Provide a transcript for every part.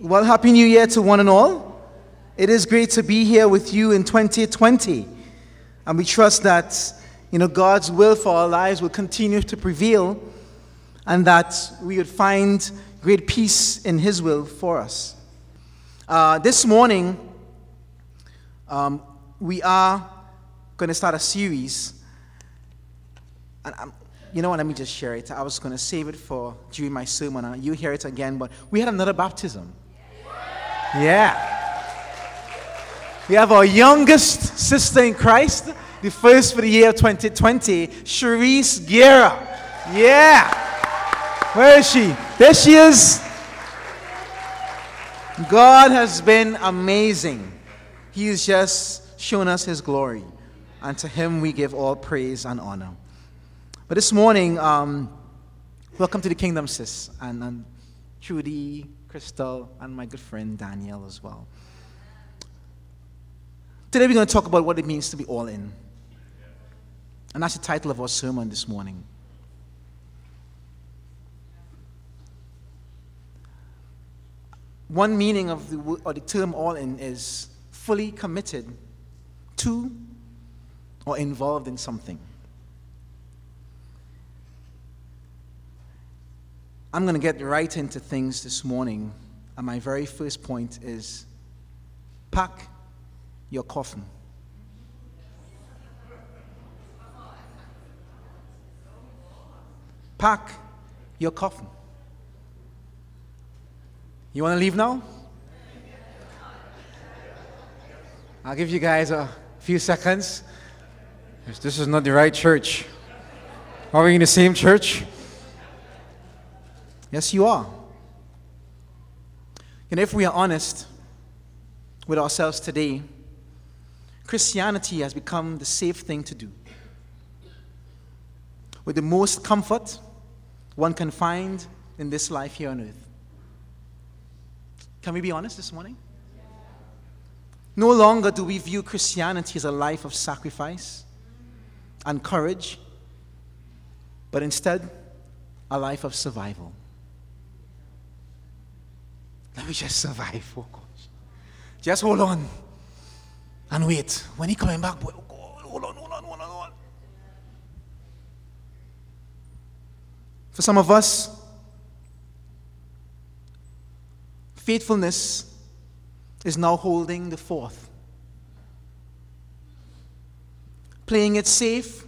Well, Happy New Year to one and all. It is great to be here with you in 2020. And we trust that you know, God's will for our lives will continue to prevail and that we would find great peace in His will for us. Uh, this morning, um, we are going to start a series. And I'm, you know what? Let me just share it. I was going to save it for during my sermon. You hear it again, but we had another baptism. Yeah. We have our youngest sister in Christ, the first for the year 2020, Cherise Guerra. Yeah. Where is she? There she is. God has been amazing. He has just shown us His glory. And to Him we give all praise and honor. But this morning, um, welcome to the kingdom, sis. And, and Trudy, Crystal, and my good friend Daniel as well. Today we're going to talk about what it means to be all in. And that's the title of our sermon this morning. One meaning of the, or the term all in is fully committed to or involved in something. I'm going to get right into things this morning. And my very first point is pack your coffin. Pack your coffin. You want to leave now? I'll give you guys a few seconds. This is not the right church. Are we in the same church? Yes, you are. And if we are honest with ourselves today, Christianity has become the safe thing to do. With the most comfort one can find in this life here on earth. Can we be honest this morning? No longer do we view Christianity as a life of sacrifice and courage, but instead a life of survival. Let me just survive, oh gosh. Just hold on and wait. When he coming back, boy, oh God, hold on, hold on, hold on, hold on. For some of us, faithfulness is now holding the fourth. Playing it safe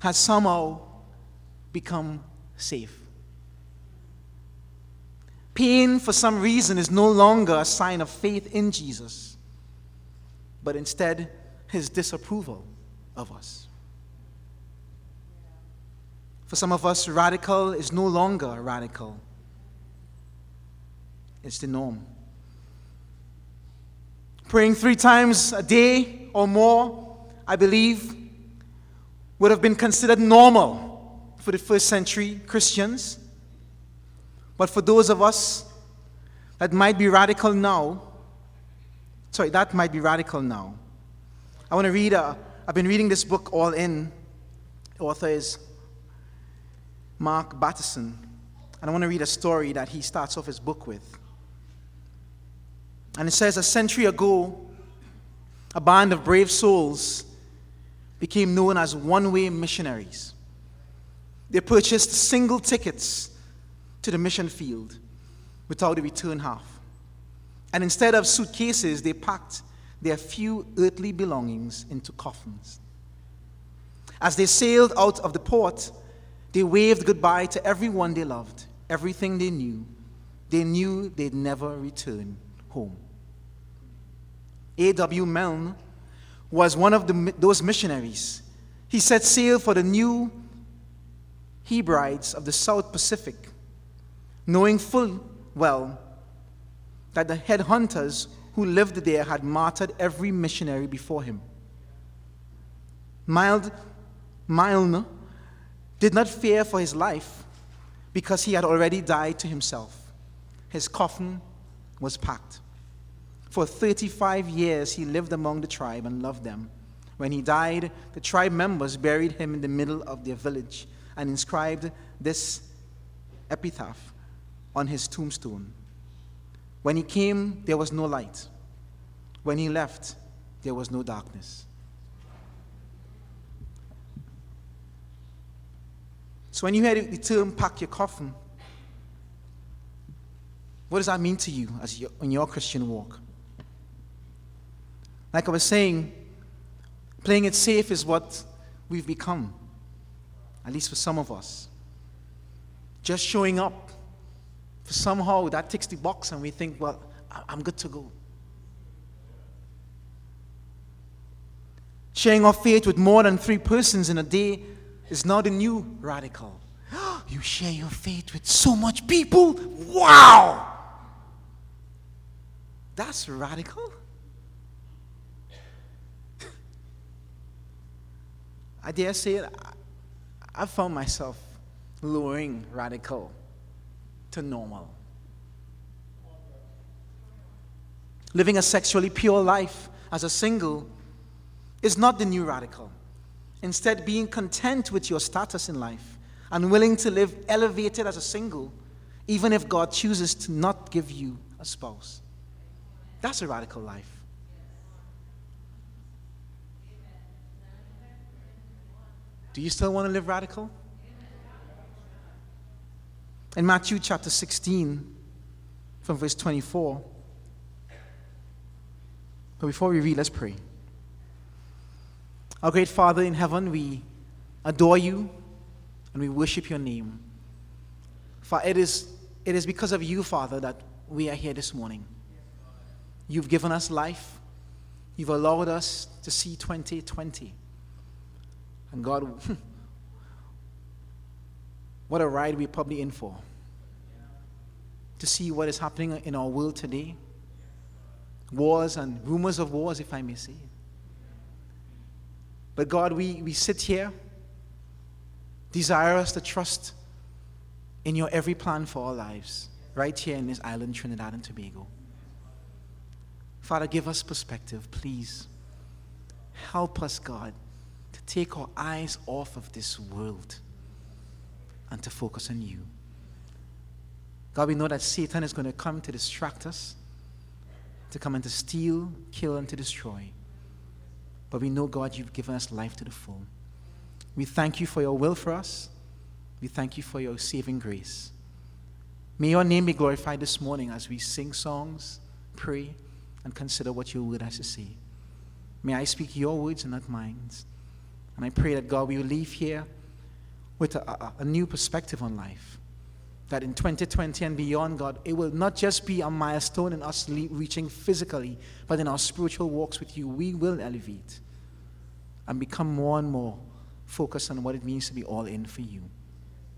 has somehow become safe. Pain, for some reason, is no longer a sign of faith in Jesus, but instead his disapproval of us. For some of us, radical is no longer radical, it's the norm. Praying three times a day or more, I believe, would have been considered normal for the first century Christians. But for those of us that might be radical now, sorry, that might be radical now. I want to read, a, I've been reading this book all in. The author is Mark Batterson. And I want to read a story that he starts off his book with. And it says, A century ago, a band of brave souls became known as one way missionaries. They purchased single tickets to the mission field without the return half. And instead of suitcases, they packed their few earthly belongings into coffins. As they sailed out of the port, they waved goodbye to everyone they loved, everything they knew. They knew they'd never return home. A.W. Milne was one of the, those missionaries. He set sail for the new Hebrides of the South Pacific knowing full well that the headhunters who lived there had martyred every missionary before him. Mild, Milne did not fear for his life because he had already died to himself. His coffin was packed. For 35 years, he lived among the tribe and loved them. When he died, the tribe members buried him in the middle of their village and inscribed this epitaph on his tombstone When he came, there was no light. When he left, there was no darkness. So when you hear the term pack your coffin, what does that mean to you as your, in your Christian walk? Like I was saying, playing it safe is what we've become, at least for some of us. Just showing up, somehow that ticks the box, and we think, well, I'm good to go. Sharing our faith with more than three persons in a day is not a new radical. you share your faith with so much people? Wow! That's radical. I dare say it, I found myself lowering radical to normal. Living a sexually pure life as a single is not the new radical. Instead, being content with your status in life and willing to live elevated as a single, even if God chooses to not give you a spouse. That's a radical life. Do you still want to live radical? In Matthew chapter 16, from verse 24. But before we read, let's pray. Our great Father in heaven, we adore you and we worship your name. For it is, it is because of you, Father, that we are here this morning. You've given us life. You've allowed us to see 2020. And God, what a ride we're probably in for. To see what is happening in our world today. Wars and rumors of wars, if I may say. But God, we, we sit here, desire us to trust in your every plan for our lives, right here in this island, Trinidad and Tobago. Father, give us perspective, please. Help us, God, to take our eyes off of this world and to focus on you. God, we know that Satan is going to come to distract us, to come and to steal, kill, and to destroy. But we know, God, you've given us life to the full. We thank you for your will for us. We thank you for your saving grace. May your name be glorified this morning as we sing songs, pray, and consider what your word has to say. May I speak your words and not mine. And I pray that, God, we will leave here with a, a, a new perspective on life. That in 2020 and beyond, God, it will not just be a milestone in us reaching physically, but in our spiritual walks with you, we will elevate and become more and more focused on what it means to be all in for you.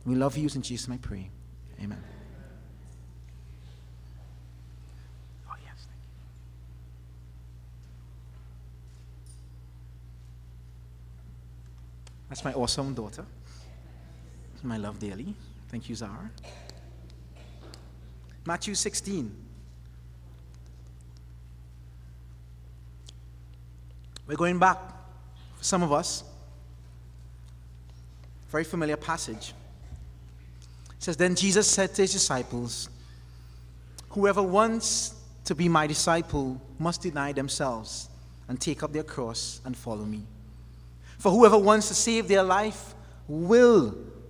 We love you in Jesus' name I pray. Amen. Oh, yes, thank you. That's my awesome daughter. My love dearly. Thank you, Zara. Matthew 16. We're going back, for some of us, very familiar passage. It says, Then Jesus said to his disciples, Whoever wants to be my disciple must deny themselves and take up their cross and follow me. For whoever wants to save their life will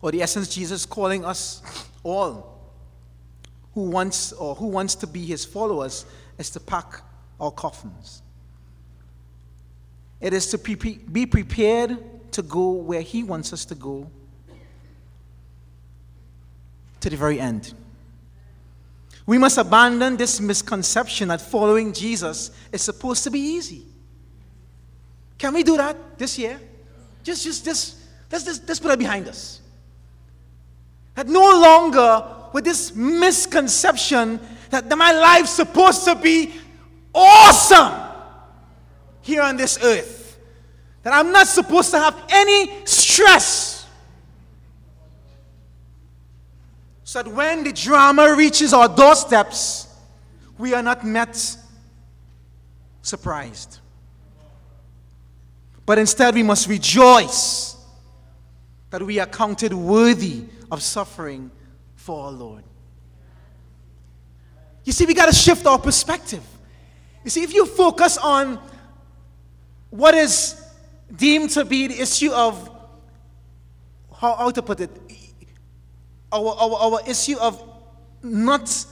or the essence Jesus calling us all who wants or who wants to be his followers is to pack our coffins. It is to be prepared to go where he wants us to go to the very end. We must abandon this misconception that following Jesus is supposed to be easy. Can we do that this year? Just, just, just, let's, just, let's put it behind us. That no longer with this misconception that, my life's supposed to be awesome here on this earth. That I'm not supposed to have any stress. So that when the drama reaches our doorsteps, we are not met surprised. But instead, we must rejoice that we are counted worthy of suffering for our Lord. You see, we got to shift our perspective. You see, if you focus on what is deemed to be the issue of, how, how to put it, our, our, our issue of not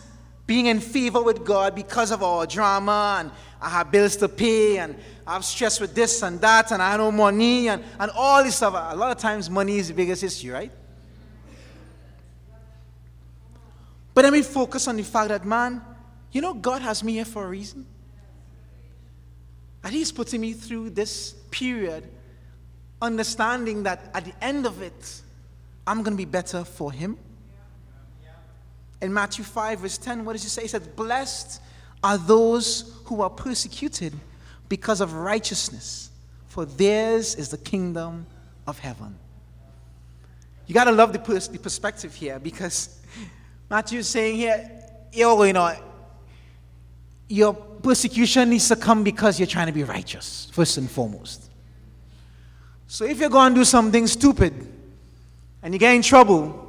being in favor with God because of our drama and I have bills to pay and I have stress with this and that and I have no money and, and all this stuff. A lot of times money is the biggest issue, right? But let me focus on the fact that, man, you know, God has me here for a reason. And He's putting me through this period, understanding that at the end of it, I'm going to be better for Him. In Matthew 5, verse 10, what does He say? He said, Blessed are those who are persecuted because of righteousness, for theirs is the kingdom of heaven. You got to love the, pers- the perspective here because Matthew is saying here, yo, you know, your persecution needs to come because you're trying to be righteous, first and foremost. So if you're going to do something stupid and you get in trouble,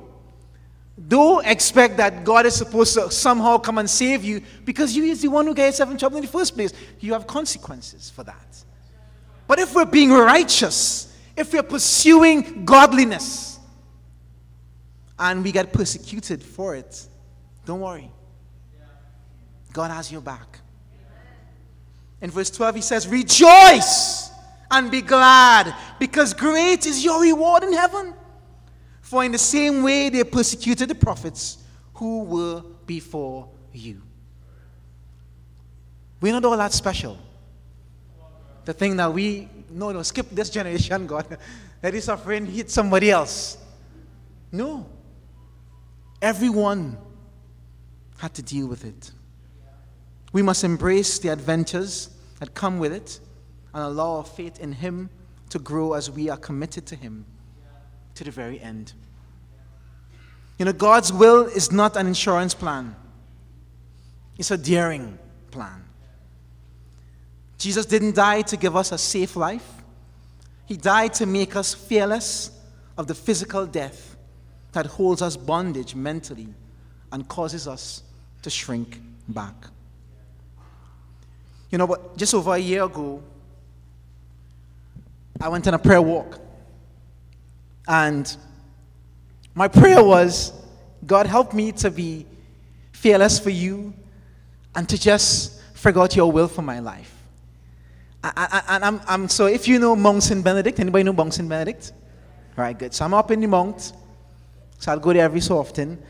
don't expect that God is supposed to somehow come and save you because you is the one who gets yourself in trouble in the first place. You have consequences for that. But if we're being righteous, if we're pursuing godliness, and we get persecuted for it, don't worry. God has your back. In verse 12, he says, Rejoice and be glad, because great is your reward in heaven. For in the same way they persecuted the prophets who were before you. We're not all that special. The thing that we, no, no, skip this generation, God. Let this suffering hit somebody else. No. Everyone had to deal with it. We must embrace the adventures that come with it and allow our faith in Him to grow as we are committed to Him to the very end. You know, God's will is not an insurance plan, it's a daring plan. Jesus didn't die to give us a safe life, He died to make us fearless of the physical death that holds us bondage mentally and causes us to shrink back. You know, but just over a year ago, I went on a prayer walk. And my prayer was God, help me to be fearless for you and to just out your will for my life. And I'm, I'm, so if you know Mount St. Benedict, anybody know Mount St. Benedict? All right, good. So I'm up in the mount. So I'd go there every so often.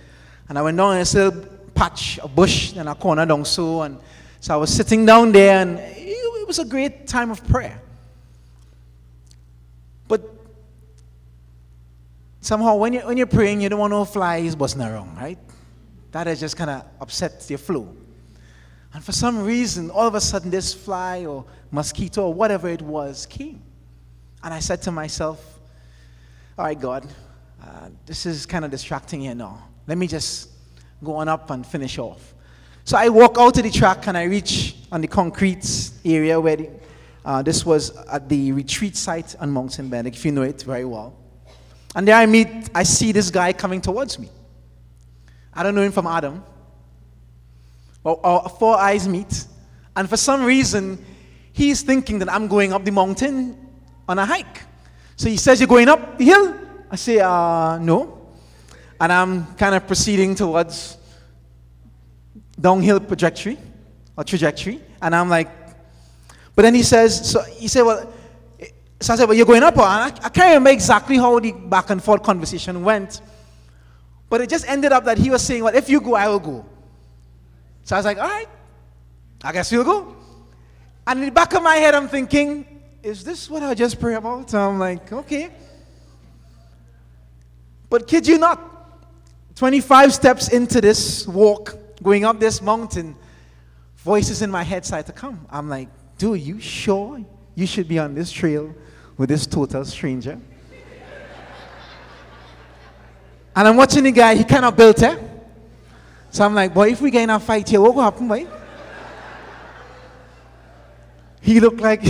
And I went down in a little patch, a bush in a corner down so. And so I was sitting down there, and it was a great time of prayer. But somehow, when, you're, when you're praying, you don't want no flies busting around, right? That has just kind of upsets your flow. And for some reason, all of a sudden, this fly or mosquito or whatever it was came. And I said to myself, All right, God, uh, this is kind of distracting here now. Let me just go on up and finish off. So I walk out to the track and I reach on the concrete area where the, uh, this was at the retreat site on Mount St. Benedict, if you know it very well. And there I meet, I see this guy coming towards me. I don't know him from Adam. Well, our four eyes meet, and for some reason, he's thinking that I'm going up the mountain on a hike. So he says, You're going up the hill? I say, uh, no. And I'm kind of proceeding towards downhill trajectory or trajectory. And I'm like, but then he says, so he said, well, so I said, well, you're going up. I, I can't remember exactly how the back and forth conversation went. But it just ended up that he was saying, well, if you go, I will go. So I was like, all right, I guess you'll go. And in the back of my head, I'm thinking, is this what I just prayed about? So I'm like, okay. But kid you not, 25 steps into this walk, going up this mountain, voices in my head started to come. I'm like, dude, you sure you should be on this trail with this total stranger? and I'm watching the guy, he kind of built it. So I'm like, boy, if we get in a fight here, what will happen, boy? he looked like,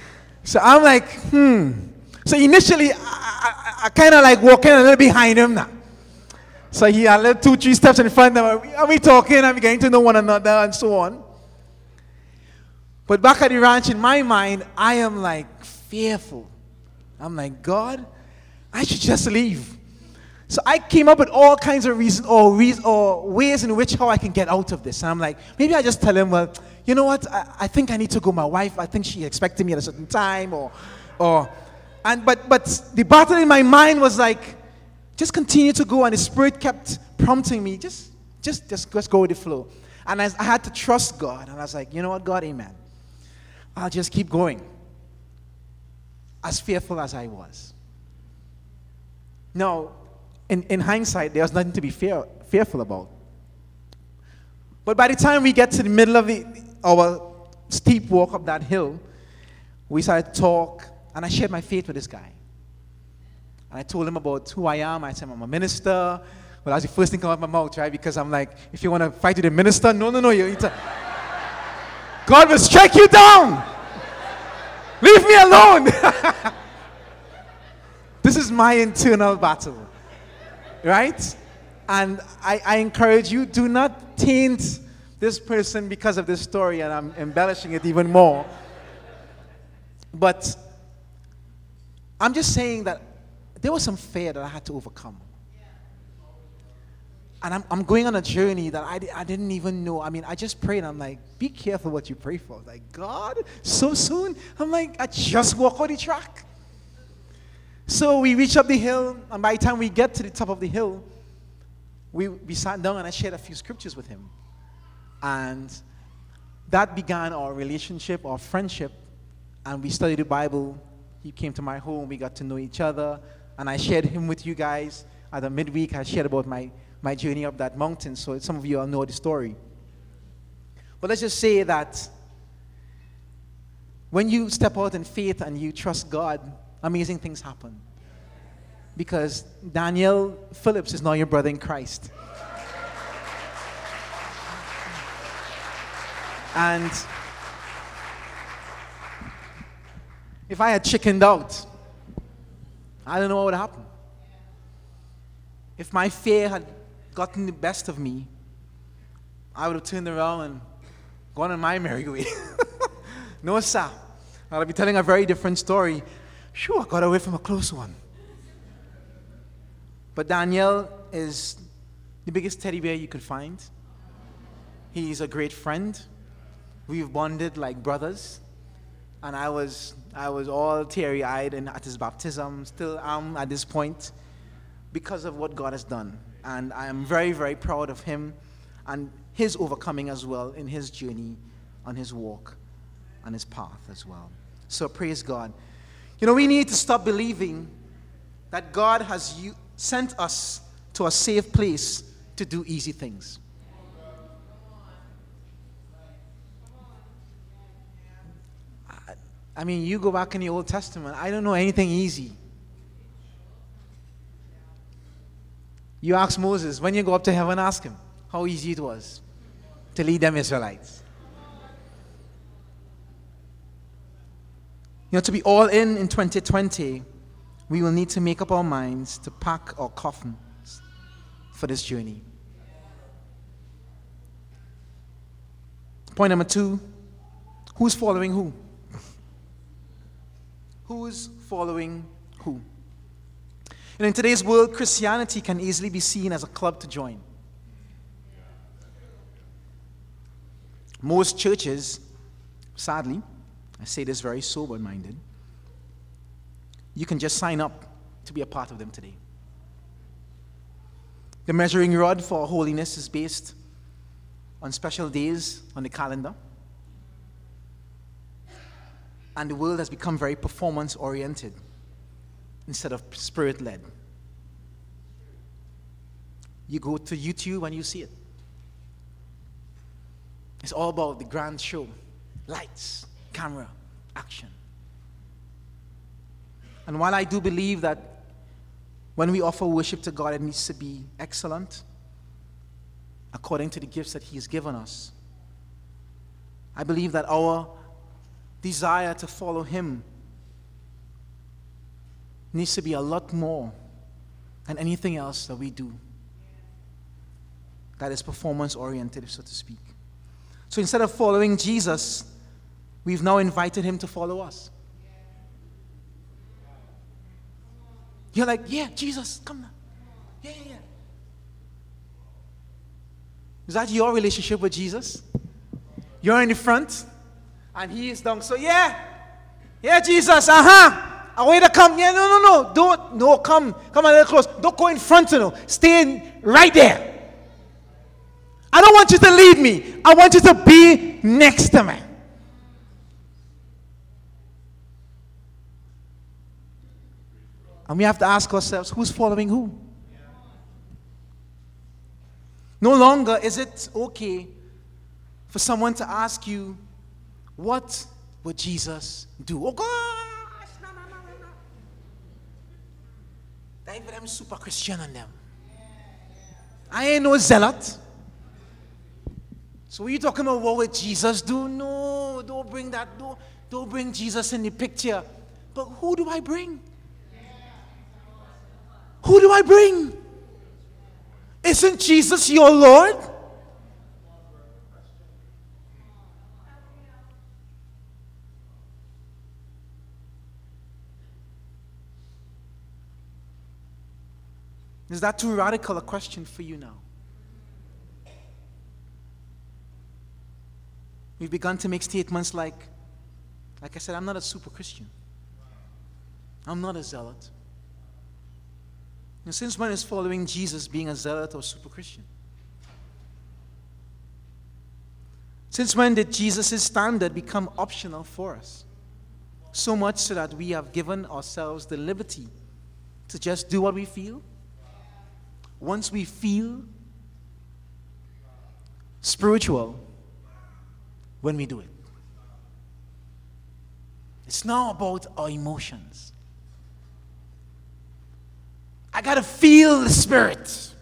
so I'm like, hmm. So initially, I, I, I kind of like walking a little behind him now. So he had little two, three steps in front of him. Are we talking, Are we getting to know one another, and so on. But back at the ranch, in my mind, I am like fearful. I'm like, God, I should just leave. So I came up with all kinds of reasons or, or ways in which how I can get out of this. And I'm like, maybe I just tell him, well, you know what? I, I think I need to go. My wife, I think she expected me at a certain time, or, or, and but but the battle in my mind was like, just continue to go. And the spirit kept prompting me, just just just just go with the flow. And I, I had to trust God. And I was like, you know what, God, Amen. I'll just keep going. As fearful as I was. Now, in, in hindsight, there was nothing to be fear, fearful about. But by the time we get to the middle of the, our steep walk up that hill, we started to talk, and I shared my faith with this guy. And I told him about who I am. I said, I'm a minister. Well, that's the first thing come out of my mouth, right? Because I'm like, if you want to fight with a minister, no, no, no. You need to... God will strike you down. Leave me alone. this is my internal battle right? And I, I encourage you, do not taint this person because of this story, and I'm embellishing it even more. But I'm just saying that there was some fear that I had to overcome. And I'm, I'm going on a journey that I, I didn't even know. I mean, I just prayed. And I'm like, be careful what you pray for. Like, God, so soon? I'm like, I just walk on the track. So we reach up the hill, and by the time we get to the top of the hill, we, we sat down and I shared a few scriptures with him. And that began our relationship, our friendship, and we studied the Bible. He came to my home, we got to know each other, and I shared him with you guys. At the midweek, I shared about my, my journey up that mountain, so some of you all know the story. But let's just say that when you step out in faith and you trust God, amazing things happen. Because Daniel Phillips is now your brother in Christ. And if I had chickened out, I don't know what would happen. If my fear had gotten the best of me, I would have turned around and gone on my merry way. no, sir. I'll be telling a very different story Sure, I got away from a close one. But Daniel is the biggest teddy bear you could find. He's a great friend. We've bonded like brothers. And I was, I was all teary eyed at his baptism, still am at this point, because of what God has done. And I am very, very proud of him and his overcoming as well in his journey, on his walk, on his path as well. So praise God. You know, we need to stop believing that God has sent us to a safe place to do easy things. I mean, you go back in the Old Testament, I don't know anything easy. You ask Moses, when you go up to heaven, ask him how easy it was to lead them Israelites. You know, to be all in in 2020, we will need to make up our minds to pack our coffins for this journey. Point number two who's following who? Who's following who? And in today's world, Christianity can easily be seen as a club to join. Most churches, sadly, I say this very sober minded. You can just sign up to be a part of them today. The measuring rod for holiness is based on special days on the calendar. And the world has become very performance oriented instead of spirit led. You go to YouTube and you see it. It's all about the grand show lights, camera, action. And while I do believe that when we offer worship to God, it needs to be excellent according to the gifts that He has given us, I believe that our desire to follow Him needs to be a lot more than anything else that we do that is performance oriented, so to speak. So instead of following Jesus, we've now invited him to follow us. You're like, yeah, Jesus, come now. Yeah, yeah, yeah. Is that your relationship with Jesus? You're in the front, and he is down. So, yeah, yeah, Jesus, uh huh. I want you to come. Yeah, no, no, no. Don't, no, come. Come a little close. Don't go in front, you know. Stay right there. I don't want you to leave me. I want you to be next to me. And we have to ask ourselves who's following who? No longer is it okay for someone to ask you, What would Jesus do? Oh gosh, no, no, no, no. David, I'm super Christian on them. I ain't no zealot. So you talking about what would Jesus do? No, don't bring that, don't, don't bring Jesus in the picture. But who do I bring? Who do I bring? Isn't Jesus your Lord? Is that too radical a question for you now? We've begun to make statements like, like I said, I'm not a super Christian. I'm not a zealot. And since when is following Jesus being a zealot or super Christian? Since when did Jesus' standard become optional for us? So much so that we have given ourselves the liberty to just do what we feel. Once we feel spiritual, when we do it. It's now about our emotions. I got to feel the Spirit.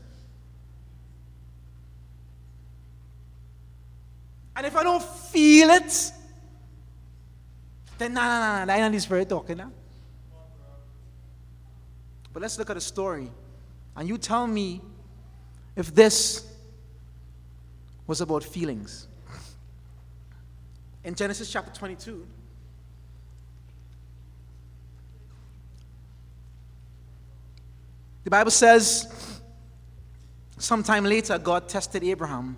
And if I don't feel it, then nah, nah, nah, nah, ain't the Spirit talking now. But let's look at a story. And you tell me if this was about feelings. In Genesis chapter 22, The Bible says, sometime later, God tested Abraham.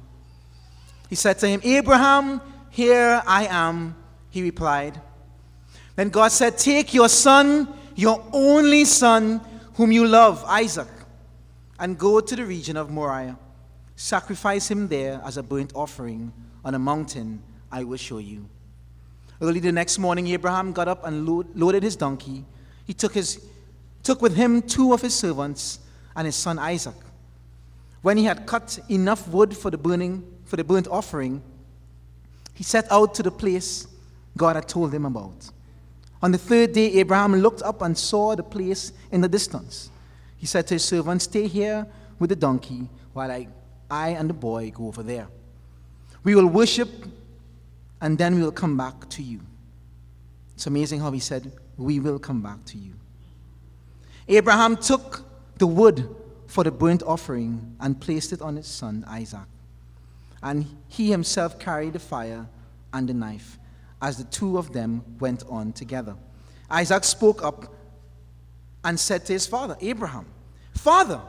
He said to him, Abraham, here I am, he replied. Then God said, Take your son, your only son, whom you love, Isaac, and go to the region of Moriah. Sacrifice him there as a burnt offering on a mountain I will show you. Early the next morning, Abraham got up and loaded his donkey. He took his took with him two of his servants and his son Isaac. When he had cut enough wood for the burning for the burnt offering, he set out to the place God had told him about. On the third day, Abraham looked up and saw the place in the distance. He said to his servant, Stay here with the donkey while I, I and the boy go over there. We will worship and then we will come back to you. It's amazing how he said, We will come back to you. Abraham took the wood for the burnt offering and placed it on his son Isaac. And he himself carried the fire and the knife as the two of them went on together. Isaac spoke up and said to his father, Abraham, Father,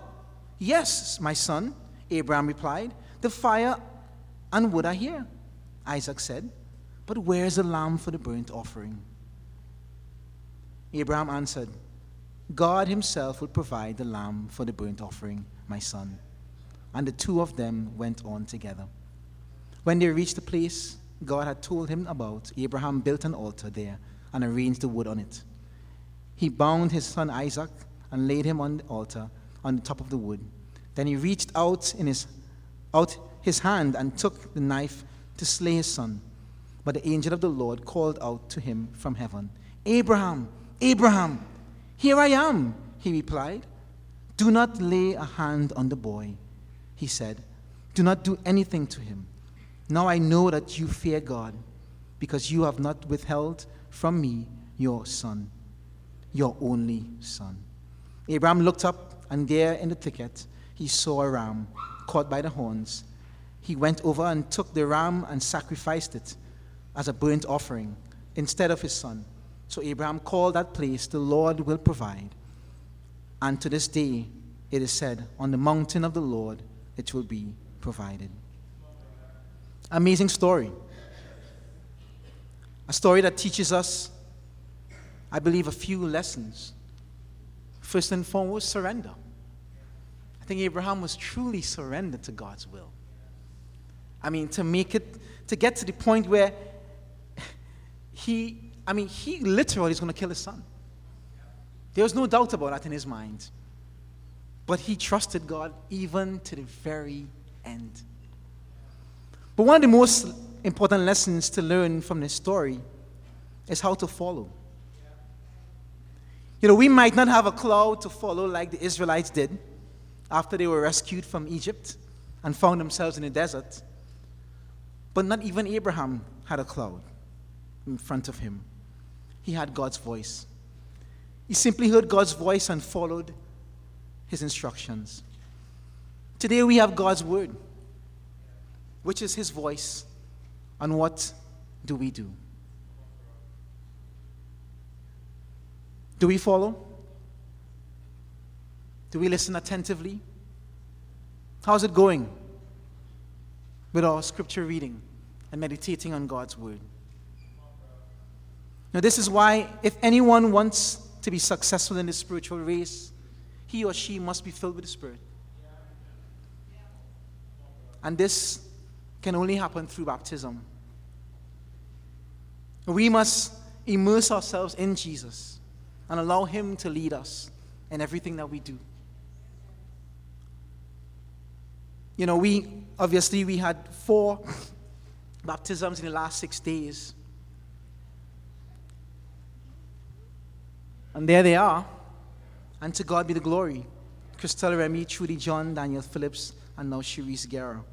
yes, my son, Abraham replied, the fire and wood are here. Isaac said, But where is the lamb for the burnt offering? Abraham answered, God Himself would provide the lamb for the burnt offering, my son. And the two of them went on together. When they reached the place God had told him about, Abraham built an altar there and arranged the wood on it. He bound his son Isaac and laid him on the altar on the top of the wood. Then he reached out in his out his hand and took the knife to slay his son. But the angel of the Lord called out to him from heaven, Abraham, Abraham, here I am, he replied. Do not lay a hand on the boy, he said. Do not do anything to him. Now I know that you fear God, because you have not withheld from me your son, your only son. Abraham looked up, and there in the thicket he saw a ram caught by the horns. He went over and took the ram and sacrificed it as a burnt offering instead of his son. So Abraham called that place, The Lord will provide. And to this day, it is said, On the mountain of the Lord it will be provided. Amazing story. A story that teaches us, I believe, a few lessons. First and foremost, surrender. I think Abraham was truly surrendered to God's will. I mean, to make it, to get to the point where he, I mean, he literally is going to kill his son. There was no doubt about that in his mind. But he trusted God even to the very end. But one of the most important lessons to learn from this story is how to follow. You know, we might not have a cloud to follow like the Israelites did after they were rescued from Egypt and found themselves in the desert. But not even Abraham had a cloud in front of him. He had God's voice. He simply heard God's voice and followed his instructions. Today we have God's word, which is his voice. And what do we do? Do we follow? Do we listen attentively? How's it going with our scripture reading and meditating on God's word? Now, this is why, if anyone wants to be successful in the spiritual race, he or she must be filled with the Spirit. And this can only happen through baptism. We must immerse ourselves in Jesus and allow Him to lead us in everything that we do. You know, we obviously we had four baptisms in the last six days. And there they are. And to God be the glory. Christelle Remy, Trudy John, Daniel Phillips, and now Cherise Guerra.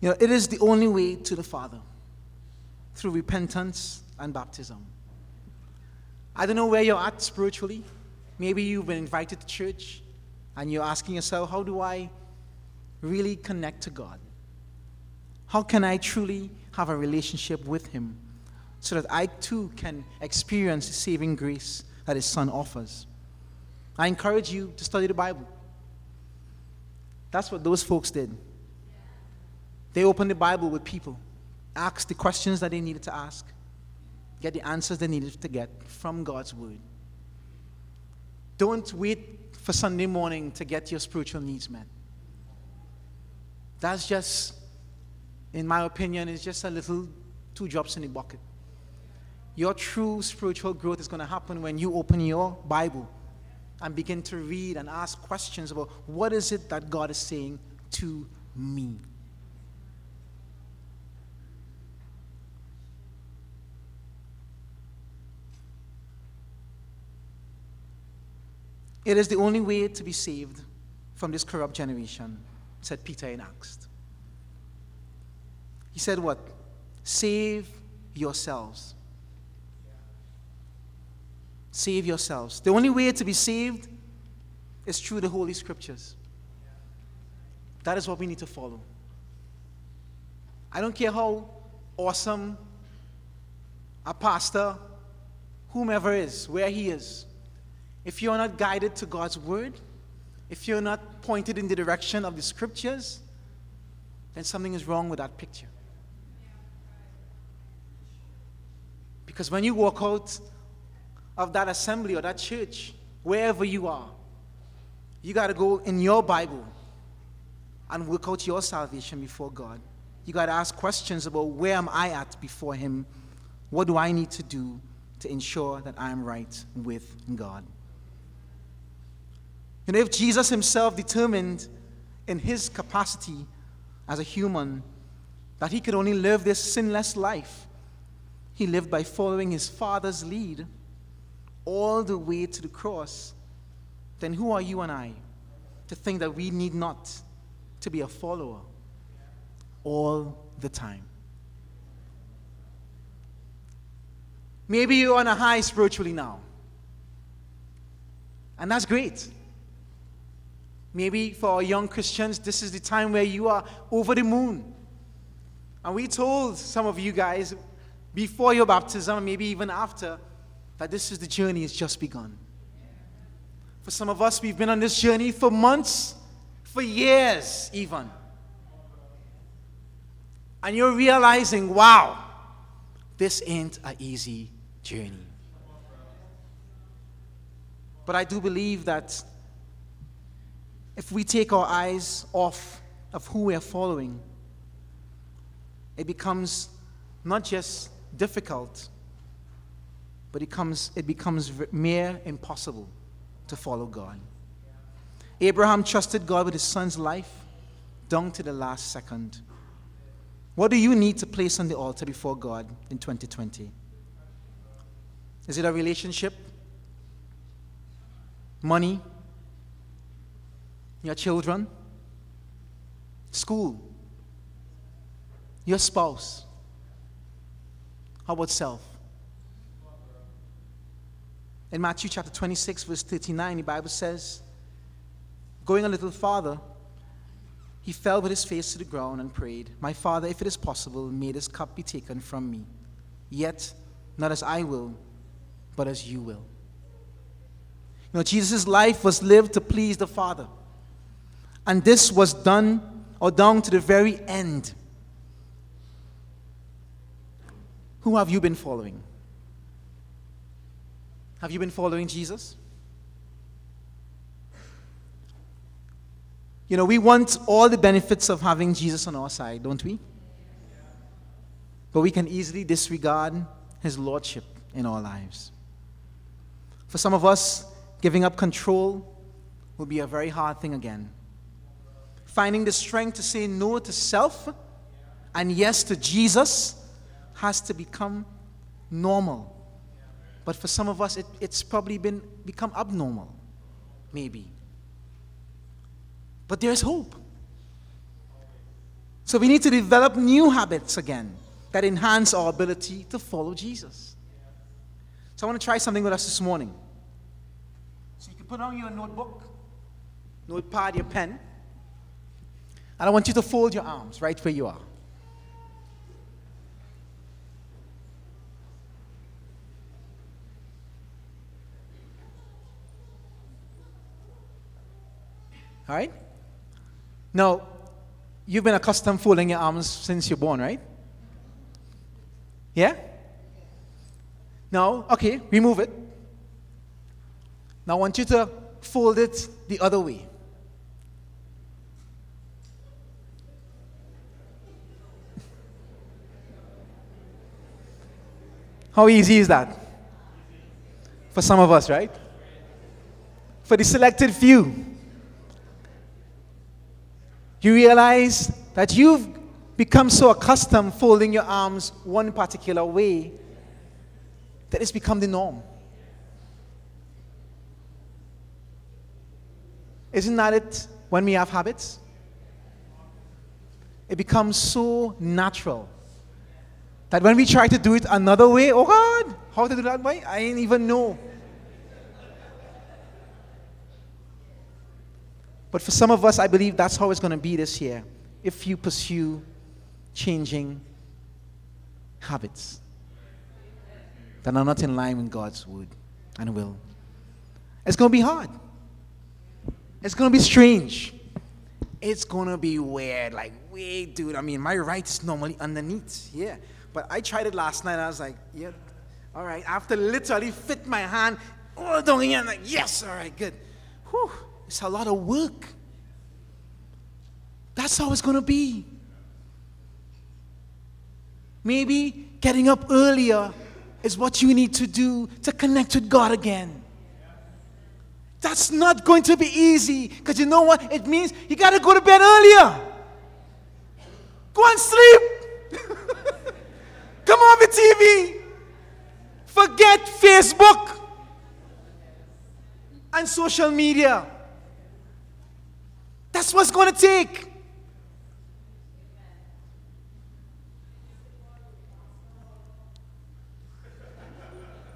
You know, it is the only way to the Father through repentance and baptism. I don't know where you're at spiritually. Maybe you've been invited to church and you're asking yourself, how do I really connect to God? How can I truly have a relationship with Him? so that I too can experience the saving grace that His Son offers. I encourage you to study the Bible. That's what those folks did. They opened the Bible with people, asked the questions that they needed to ask, get the answers they needed to get from God's Word. Don't wait for Sunday morning to get your spiritual needs met. That's just, in my opinion, is just a little two drops in the bucket. Your true spiritual growth is going to happen when you open your Bible and begin to read and ask questions about what is it that God is saying to me. It is the only way to be saved from this corrupt generation, said Peter in Acts. He said, What? Save yourselves. Save yourselves. The only way to be saved is through the Holy Scriptures. That is what we need to follow. I don't care how awesome a pastor, whomever is, where he is. If you're not guided to God's word, if you're not pointed in the direction of the scriptures, then something is wrong with that picture. Because when you walk out of that assembly or that church, wherever you are, you got to go in your Bible and work out your salvation before God. You got to ask questions about where am I at before Him? What do I need to do to ensure that I am right with God? And if Jesus Himself determined in His capacity as a human that he could only live this sinless life. He lived by following his Father's lead all the way to the cross. Then who are you and I to think that we need not to be a follower all the time? Maybe you're on a high spiritually now. And that's great. Maybe for our young Christians, this is the time where you are over the moon. And we told some of you guys before your baptism, maybe even after, that this is the journey, it's just begun. For some of us, we've been on this journey for months, for years, even. And you're realizing, wow, this ain't an easy journey. But I do believe that if we take our eyes off of who we are following, it becomes not just difficult, but it becomes, it becomes mere impossible to follow God. Abraham trusted God with his son's life down to the last second. What do you need to place on the altar before God in 2020? Is it a relationship? Money? Your children? School? Your spouse? How about self? In Matthew chapter 26, verse 39, the Bible says, Going a little farther, he fell with his face to the ground and prayed, My Father, if it is possible, may this cup be taken from me. Yet, not as I will, but as you will. You know, Jesus' life was lived to please the Father. And this was done or down to the very end. Who have you been following? Have you been following Jesus? You know, we want all the benefits of having Jesus on our side, don't we? But we can easily disregard his lordship in our lives. For some of us, giving up control will be a very hard thing again. Finding the strength to say no to self and yes to Jesus has to become normal. But for some of us, it, it's probably been become abnormal, maybe. But there's hope. So we need to develop new habits again that enhance our ability to follow Jesus. So I want to try something with us this morning. So you can put on your notebook, notepad, your pen, and I want you to fold your arms right where you are. All right? Now, you've been accustomed folding your arms since you're born, right? Yeah? Now, okay, remove it. Now I want you to fold it the other way. How easy is that? For some of us, right? For the selected few. You realize that you've become so accustomed folding your arms one particular way that it's become the norm. Isn't that it when we have habits? It becomes so natural that when we try to do it another way, oh God, how to do that way? I didn't even know. But for some of us, I believe that's how it's going to be this year if you pursue changing habits that are not in line with God's word and will. It's going to be hard. It's going to be strange. It's going to be weird. Like, wait, dude, I mean, my right is normally underneath. Yeah. But I tried it last night. and I was like, yeah, all right. After literally fit my hand oh, down here, I'm like, yes, all right, good. Whew, it's a lot of work. That's how it's going to be. Maybe getting up earlier is what you need to do to connect with God again. That's not going to be easy because you know what? It means you got to go to bed earlier. Go and sleep. TV. Forget Facebook and social media. That's what's going to take.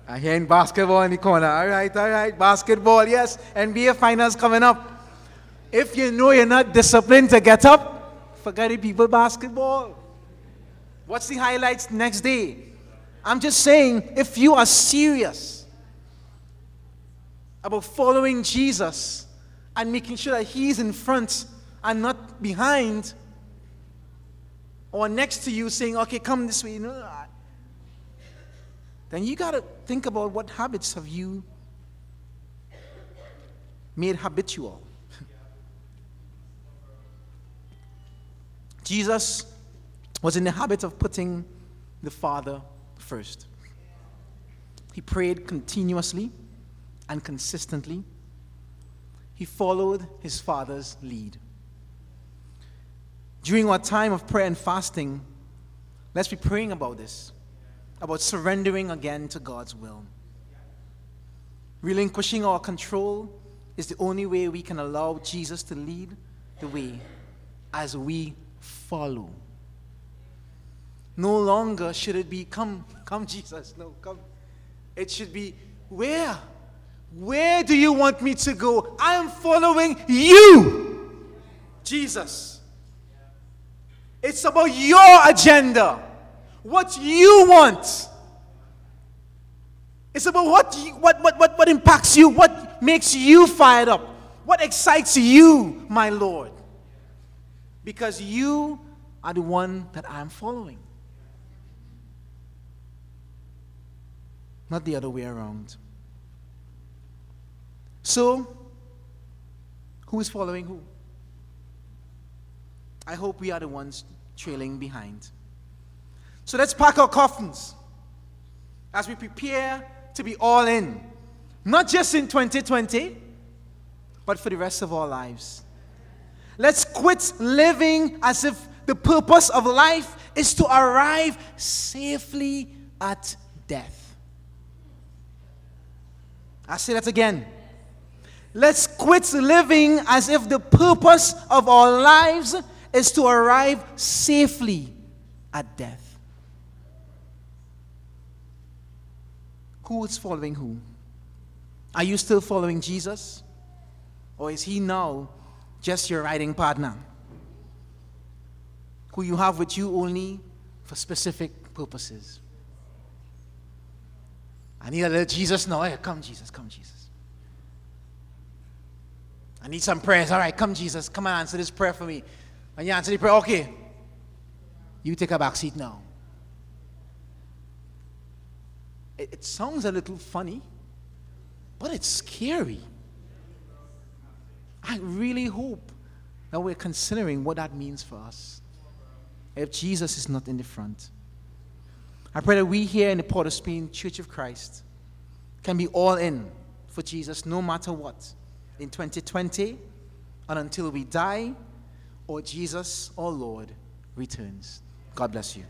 I hear basketball in the corner. All right, all right. Basketball, yes. NBA finals coming up. If you know you're not disciplined to get up, forget it, people. Basketball. What's the highlights next day? I'm just saying, if you are serious about following Jesus and making sure that He's in front and not behind or next to you saying, okay, come this way, no, uh, then you got to think about what habits have you made habitual. Jesus was in the habit of putting the Father first. He prayed continuously and consistently. He followed his Father's lead. During our time of prayer and fasting, let's be praying about this about surrendering again to God's will. Relinquishing our control is the only way we can allow Jesus to lead the way as we follow. No longer should it be, come, come, Jesus. No, come. It should be, where? Where do you want me to go? I am following you, Jesus. It's about your agenda what you want. It's about what, you, what, what, what, what impacts you, what makes you fired up, what excites you, my Lord. Because you are the one that I'm following. Not the other way around. So, who is following who? I hope we are the ones trailing behind. So let's pack our coffins as we prepare to be all in, not just in 2020, but for the rest of our lives. Let's quit living as if the purpose of life is to arrive safely at death. I say that again. Let's quit living as if the purpose of our lives is to arrive safely at death. Who is following who? Are you still following Jesus? Or is he now just your riding partner? Who you have with you only for specific purposes? I need a little Jesus now. Hey, come, Jesus, come, Jesus. I need some prayers. All right, come, Jesus. Come and answer this prayer for me. When you answer the prayer, okay. You take a back seat now. It, it sounds a little funny, but it's scary. I really hope that we're considering what that means for us if Jesus is not in the front. I pray that we here in the Port of Spain Church of Christ can be all in for Jesus no matter what in 2020 and until we die or Jesus, our Lord, returns. God bless you.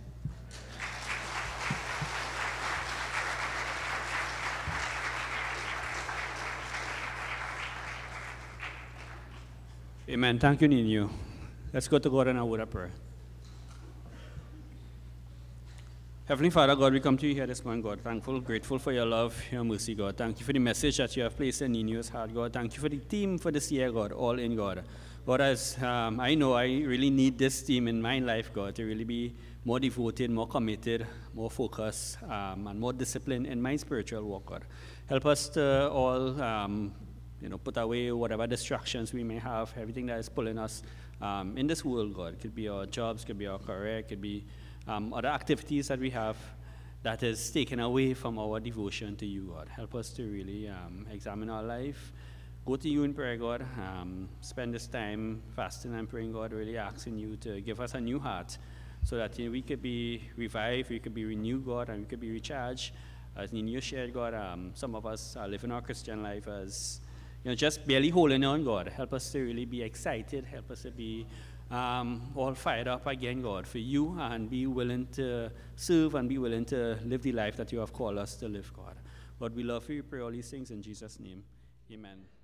Amen. Thank you, Nino. Let's go to God and our prayer. Heavenly Father, God, we come to you here this morning, God, thankful, grateful for your love, your mercy, God. Thank you for the message that you have placed in Nino's heart, God. Thank you for the team for this year, God, all in, God. God, as um, I know I really need this team in my life, God, to really be more devoted, more committed, more focused, um, and more disciplined in my spiritual walk, God. Help us to all um, you know, put away whatever distractions we may have, everything that is pulling us um, in this world, God. It could be our jobs, could be our career, could be um, other activities that we have that is taken away from our devotion to you, God. Help us to really um, examine our life, go to you in prayer, God. Um, spend this time fasting and praying, God, really asking you to give us a new heart so that you know, we could be revived, we could be renewed, God, and we could be recharged. As Nino shared, God, um, some of us are living our Christian life as you know, just barely holding on, God. Help us to really be excited. Help us to be um, all fired up again, God, for you and be willing to serve and be willing to live the life that you have called us to live, God. Lord, we love you. We pray all these things in Jesus' name. Amen.